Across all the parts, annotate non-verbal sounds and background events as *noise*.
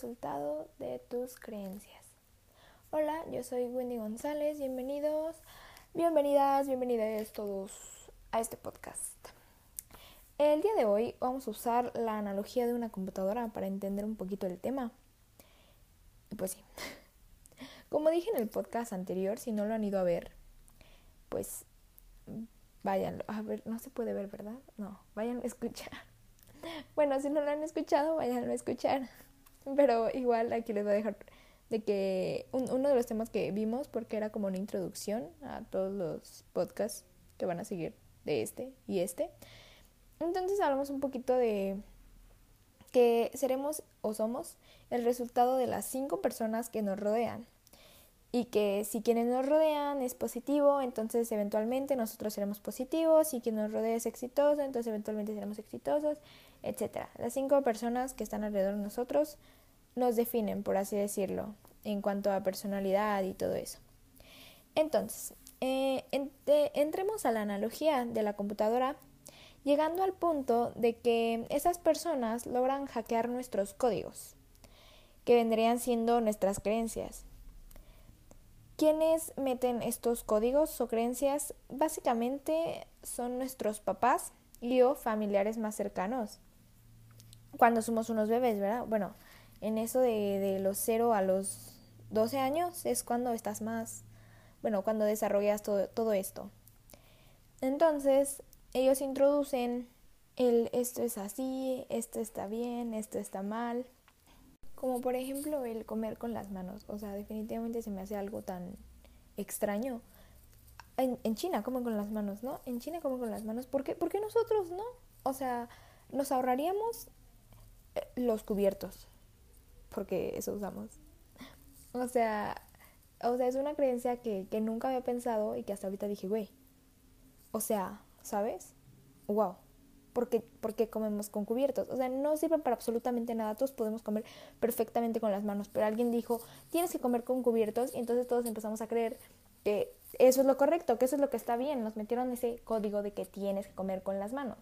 resultado de tus creencias. Hola, yo soy Wendy González, bienvenidos, bienvenidas, bienvenidos todos a este podcast. El día de hoy vamos a usar la analogía de una computadora para entender un poquito el tema. Pues sí, *laughs* como dije en el podcast anterior, si no lo han ido a ver, pues vayan a ver, no se puede ver, ¿verdad? No, vayan a escuchar. *laughs* Bueno, si no lo han escuchado, vayan a escuchar. Pero igual aquí les voy a dejar de que uno de los temas que vimos, porque era como una introducción a todos los podcasts que van a seguir de este y este. Entonces hablamos un poquito de que seremos o somos el resultado de las cinco personas que nos rodean. Y que si quienes nos rodean es positivo, entonces eventualmente nosotros seremos positivos. Y quien nos rodea es exitoso, entonces eventualmente seremos exitosos etc. Las cinco personas que están alrededor de nosotros nos definen, por así decirlo, en cuanto a personalidad y todo eso. Entonces, eh, entremos a la analogía de la computadora, llegando al punto de que esas personas logran hackear nuestros códigos, que vendrían siendo nuestras creencias. ¿Quiénes meten estos códigos o creencias? Básicamente son nuestros papás y o familiares más cercanos cuando somos unos bebés, ¿verdad? Bueno, en eso de, de los 0 a los 12 años es cuando estás más, bueno, cuando desarrollas todo, todo esto. Entonces, ellos introducen el esto es así, esto está bien, esto está mal. Como por ejemplo el comer con las manos. O sea, definitivamente se me hace algo tan extraño. En, en China comen con las manos, ¿no? En China comen con las manos. ¿Por qué? ¿Por qué nosotros no? O sea, nos ahorraríamos los cubiertos, porque eso usamos. O sea, o sea, es una creencia que, que nunca había pensado y que hasta ahorita dije, güey, o sea, ¿sabes? Wow. Porque, porque comemos con cubiertos. O sea, no sirven para absolutamente nada. Todos podemos comer perfectamente con las manos. Pero alguien dijo, tienes que comer con cubiertos. Y entonces todos empezamos a creer que eso es lo correcto, que eso es lo que está bien. Nos metieron ese código de que tienes que comer con las manos.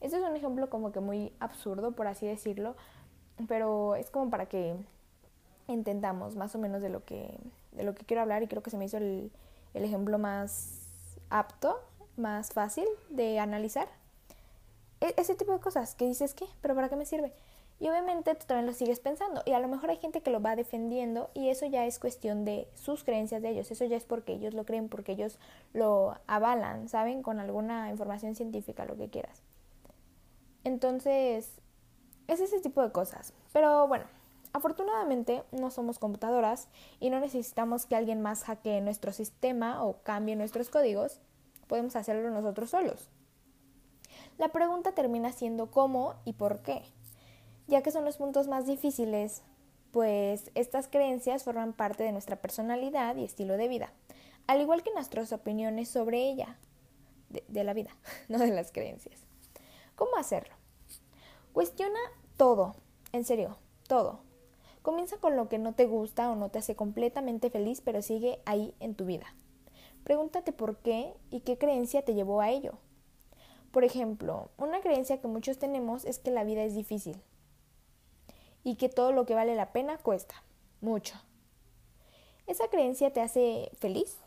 Este es un ejemplo como que muy absurdo, por así decirlo, pero es como para que entendamos más o menos de lo que, de lo que quiero hablar y creo que se me hizo el, el ejemplo más apto, más fácil de analizar. E, ese tipo de cosas que dices, ¿qué? ¿Pero para qué me sirve? Y obviamente tú también lo sigues pensando. Y a lo mejor hay gente que lo va defendiendo y eso ya es cuestión de sus creencias de ellos. Eso ya es porque ellos lo creen, porque ellos lo avalan, ¿saben? Con alguna información científica, lo que quieras. Entonces, es ese tipo de cosas. Pero bueno, afortunadamente no somos computadoras y no necesitamos que alguien más hackee nuestro sistema o cambie nuestros códigos. Podemos hacerlo nosotros solos. La pregunta termina siendo cómo y por qué, ya que son los puntos más difíciles, pues estas creencias forman parte de nuestra personalidad y estilo de vida, al igual que nuestras opiniones sobre ella, de, de la vida, *laughs* no de las creencias. ¿Cómo hacerlo? Cuestiona todo, en serio, todo. Comienza con lo que no te gusta o no te hace completamente feliz, pero sigue ahí en tu vida. Pregúntate por qué y qué creencia te llevó a ello. Por ejemplo, una creencia que muchos tenemos es que la vida es difícil y que todo lo que vale la pena cuesta mucho. ¿Esa creencia te hace feliz?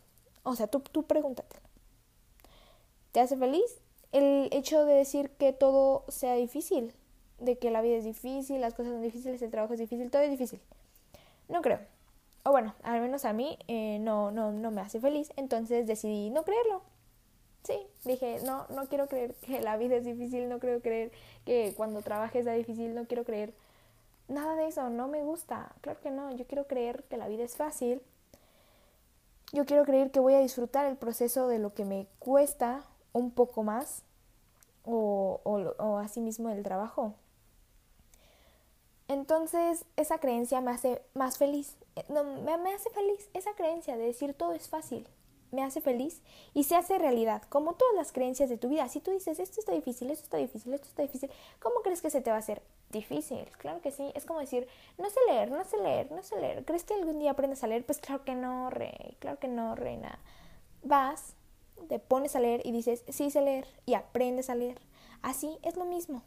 O sea, tú, tú pregúntatelo. ¿Te hace feliz el hecho de decir que todo sea difícil? de que la vida es difícil, las cosas son difíciles, el trabajo es difícil, todo es difícil. No creo. O bueno, al menos a mí eh, no, no, no me hace feliz, entonces decidí no creerlo. Sí, dije, no, no quiero creer que la vida es difícil, no quiero creer que cuando trabajes sea difícil, no quiero creer nada de eso, no me gusta. Claro que no, yo quiero creer que la vida es fácil. Yo quiero creer que voy a disfrutar el proceso de lo que me cuesta un poco más o, o, o asimismo el trabajo. Entonces, esa creencia me hace más feliz. No, me hace feliz esa creencia de decir todo es fácil. Me hace feliz y se hace realidad, como todas las creencias de tu vida. Si tú dices, esto está difícil, esto está difícil, esto está difícil, ¿cómo crees que se te va a hacer difícil? Claro que sí. Es como decir, no sé leer, no sé leer, no sé leer. ¿Crees que algún día aprendes a leer? Pues claro que no, rey, claro que no, reina. Vas, te pones a leer y dices, sí sé leer y aprendes a leer. Así es lo mismo.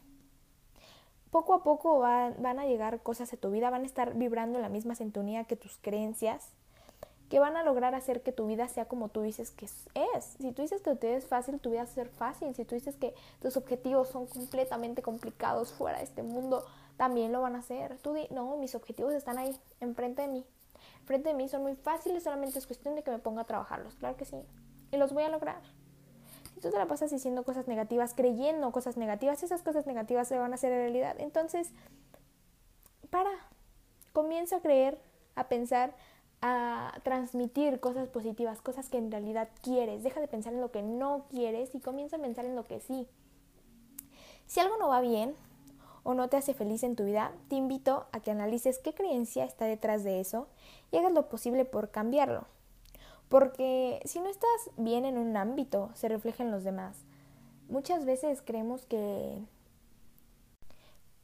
poco a poco van a llegar cosas a tu vida, van a estar vibrando en la misma sintonía que tus creencias, que van a lograr hacer que tu vida sea como tú dices que es. Si tú dices que tu vida es fácil, tu vida va a ser fácil. Si tú dices que tus objetivos son completamente complicados fuera de este mundo, también lo van a hacer. Tú di, no, mis objetivos están ahí, enfrente de mí. Enfrente de mí son muy fáciles, solamente es cuestión de que me ponga a trabajarlos. Claro que sí. Y los voy a lograr. Si tú te la pasas diciendo cosas negativas, creyendo cosas negativas, esas cosas negativas se van a hacer realidad. Entonces, para. Comienza a creer, a pensar, a transmitir cosas positivas, cosas que en realidad quieres. Deja de pensar en lo que no quieres y comienza a pensar en lo que sí. Si algo no va bien o no te hace feliz en tu vida, te invito a que analices qué creencia está detrás de eso y hagas lo posible por cambiarlo. Porque si no estás bien en un ámbito, se refleja en los demás. Muchas veces creemos que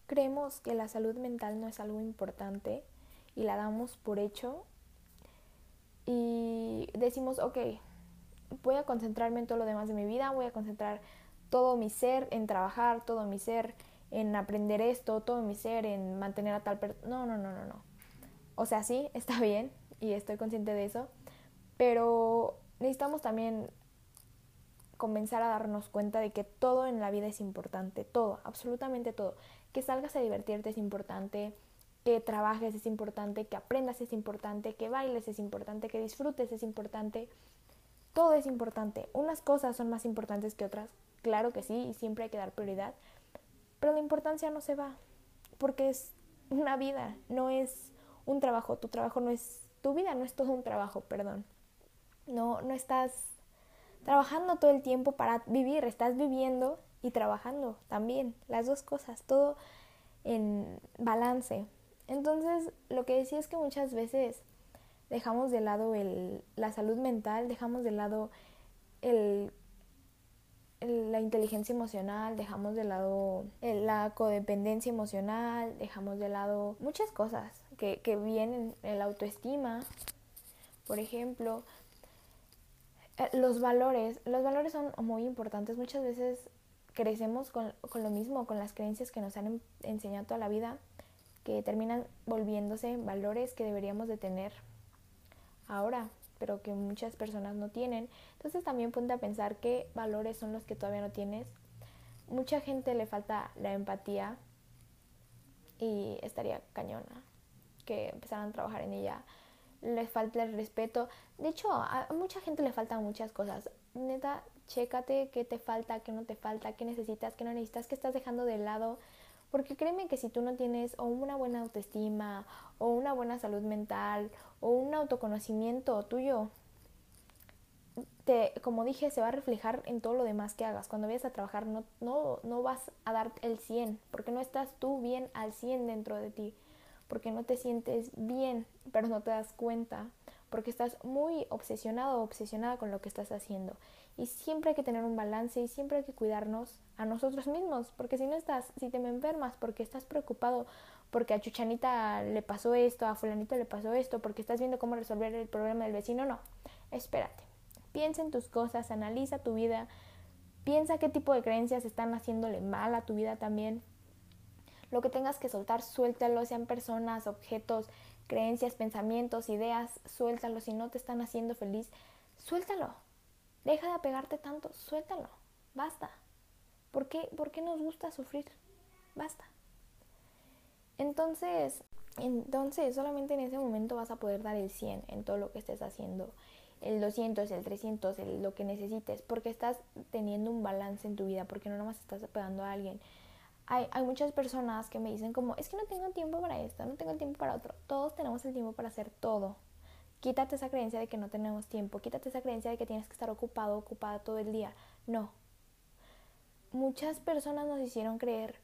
creemos que la salud mental no es algo importante y la damos por hecho y decimos, ok, voy a concentrarme en todo lo demás de mi vida, voy a concentrar todo mi ser en trabajar, todo mi ser en aprender esto, todo mi ser en mantener a tal persona. No, no, no, no, no. O sea, sí, *laughs* está bien y estoy consciente de eso, pero necesitamos también comenzar a darnos cuenta de que todo en la vida es importante, todo, absolutamente todo. Que salgas a divertirte es importante, que trabajes es importante, que aprendas es importante, que bailes es importante, que disfrutes es importante. Todo es importante. Unas cosas son más importantes que otras, claro que sí, y siempre hay que dar prioridad, pero la importancia no se va, porque es una vida, no es un trabajo, tu trabajo no es, tu vida no es todo un trabajo, perdón. No, no estás trabajando todo el tiempo para vivir, estás viviendo y trabajando también, las dos cosas, todo en balance. Entonces, lo que decía es que muchas veces dejamos de lado el, la salud mental, dejamos de lado el, la inteligencia emocional, dejamos de lado la codependencia emocional, dejamos de lado muchas cosas que, que vienen, la autoestima, por ejemplo, eh, los valores, los valores son muy importantes. Muchas veces crecemos con, con, lo mismo, con las creencias que nos han enseñado toda la vida, que terminan volviéndose valores que deberíamos de tener ahora, pero que muchas personas no tienen. Entonces también ponte a pensar qué valores son los que todavía no tienes. Mucha gente le falta la empatía y estaría cañona que empezaran a trabajar en ella les falta el respeto. De hecho, a mucha gente le faltan muchas cosas. Neta, chécate qué te falta, qué no te falta, qué necesitas, qué no necesitas, qué estás dejando de lado. Porque créeme que si tú no tienes o una buena autoestima, o una buena salud mental, o un autoconocimiento tuyo, te, como dije, se va a reflejar en todo lo demás que hagas. Cuando vayas a trabajar no, no, no vas a dar el 100, porque no estás tú bien al 100 dentro de ti porque no te sientes bien, pero no te das cuenta, porque estás muy obsesionado o obsesionada con lo que estás haciendo. Y siempre hay que tener un balance y siempre hay que cuidarnos a nosotros mismos, porque si no estás, si te me enfermas, porque estás preocupado, porque a Chuchanita le pasó esto, a Fulanito le pasó esto, porque estás viendo cómo resolver el problema del vecino, no, espérate. Piensa en tus cosas, analiza tu vida, piensa qué tipo de creencias están haciéndole mal a tu vida también, lo que tengas que soltar, suéltalo, sean personas, objetos, creencias, pensamientos, ideas, suéltalo. Si no te están haciendo feliz, suéltalo. Deja de apegarte tanto, suéltalo. Basta. ¿Por qué, ¿Por qué nos gusta sufrir? Basta. Entonces, entonces, solamente en ese momento vas a poder dar el 100 en todo lo que estés haciendo. El 200, el 300, el, lo que necesites. Porque estás teniendo un balance en tu vida. Porque no nomás estás apegando a alguien hay, hay muchas personas que me dicen como, es que no tengo tiempo para esto, no tengo tiempo para otro. Todos tenemos el tiempo para hacer todo. Quítate esa creencia de que no tenemos tiempo, quítate esa creencia de que tienes que estar ocupado, ocupada todo el día. No. Muchas personas nos hicieron creer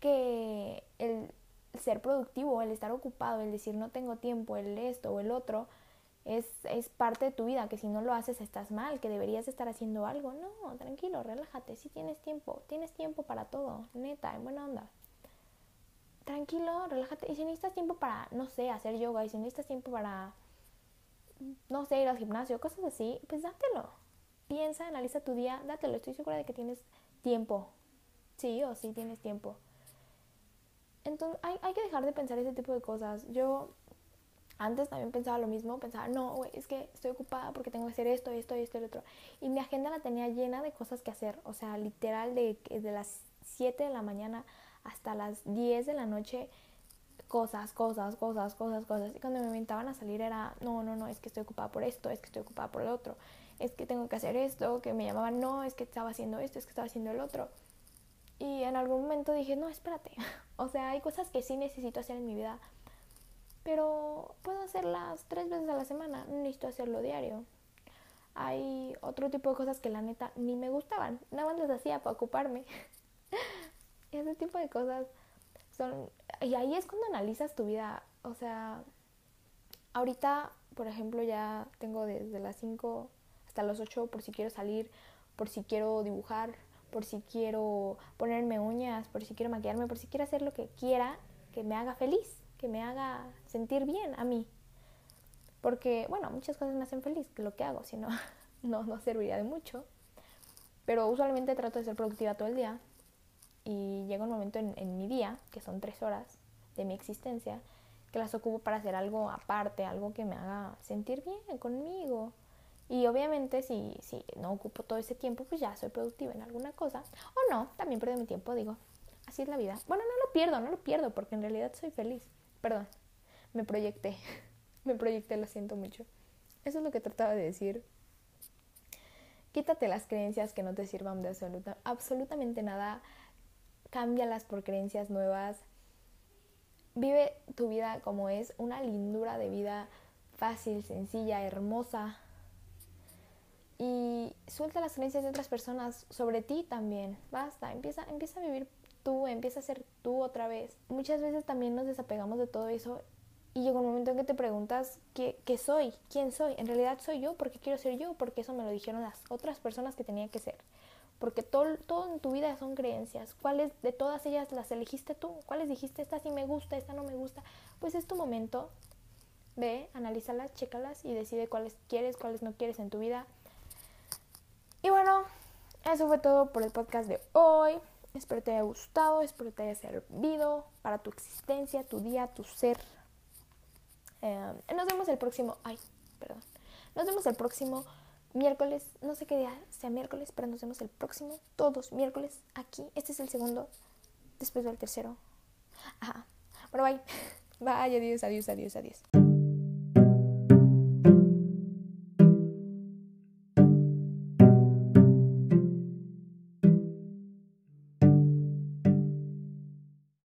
que el ser productivo, el estar ocupado, el decir no tengo tiempo, el esto o el otro, es, es parte de tu vida, que si no lo haces estás mal, que deberías estar haciendo algo. No, tranquilo, relájate, si tienes tiempo, tienes tiempo para todo, neta, en buena onda. Tranquilo, relájate. Y si necesitas tiempo para, no sé, hacer yoga, y si necesitas tiempo para, no sé, ir al gimnasio, cosas así, pues dátelo. Piensa, analiza tu día, dátelo. Estoy segura de que tienes tiempo. Sí o sí tienes tiempo. Entonces hay, hay que dejar de pensar ese tipo de cosas. Yo antes también pensaba lo mismo, pensaba, no, güey, es que estoy ocupada porque tengo que hacer esto, esto, esto y otro. Y mi agenda la tenía llena de cosas que hacer, o sea, literal de, de las 7 de la mañana hasta las 10 de la noche, cosas, cosas, cosas, cosas, cosas. Y cuando me invitaban a salir era, no, no, no, es que estoy ocupada por esto, es que estoy ocupada por el otro, es que tengo que hacer esto, que me llamaban, no, es que estaba haciendo esto, es que estaba haciendo el otro. Y en algún momento dije, no, espérate, *laughs* o sea, hay cosas que sí necesito hacer en mi vida pero puedo hacerlas tres veces a la semana, no necesito hacerlo diario. Hay otro tipo de cosas que la neta ni me gustaban, nada más las hacía para ocuparme. *laughs* Ese tipo de cosas Y ahí es cuando analizas tu vida, o sea, ahorita, por ejemplo, ya tengo desde las 5 hasta las 8 por si quiero salir, por si quiero dibujar, por si quiero ponerme uñas, por si quiero maquillarme, por si quiero hacer lo que quiera que me haga feliz que me haga sentir bien a mí. Porque, bueno, muchas cosas me hacen feliz, lo que hago, si no, *laughs* no serviría de mucho. Pero usualmente trato de ser productiva todo el día y llega un momento en, mi día, que son tres horas de mi existencia, que las ocupo para hacer algo aparte, algo que me haga sentir bien conmigo. Y obviamente si, si no ocupo todo ese tiempo, pues ya soy productiva en alguna cosa. O no, también pierdo mi tiempo, digo, así es la vida. Bueno, no lo pierdo, no lo pierdo, porque en realidad soy feliz. Perdón, me proyecté. *laughs* me proyecté, lo siento mucho. Eso es lo que trataba de decir. Quítate las creencias que no te sirvan de absoluta, absolutamente nada. Cámbialas por creencias nuevas. Vive tu vida como es, una lindura de vida fácil, sencilla, hermosa. Y suelta las creencias de otras personas sobre ti también. Basta, empieza, empieza a vivir tú, empieza a ser tú otra vez. Muchas veces también nos desapegamos de todo eso y llega un momento en que te preguntas ¿qué, qué soy, quién soy. En realidad soy yo, porque quiero ser yo, porque eso me lo dijeron las otras personas que tenía que ser. Porque todo, todo en tu vida son creencias. ¿Cuáles de todas ellas las elegiste tú? ¿Cuáles dijiste, esta sí me gusta, esta no me gusta? Pues es tu momento. Ve, analízalas, chécalas y decide cuáles quieres, cuáles no quieres en tu vida. Y bueno, eso fue todo por el podcast de hoy. Espero te haya gustado, espero te haya servido para tu existencia, tu día, tu ser. Eh, nos vemos el próximo. Ay, perdón. Nos vemos el próximo miércoles. No sé qué día sea miércoles, pero nos vemos el próximo. Todos miércoles aquí. Este es el segundo. Después del tercero. Ajá. Bueno, bye. *laughs* Bye, adiós, adiós, adiós, adiós.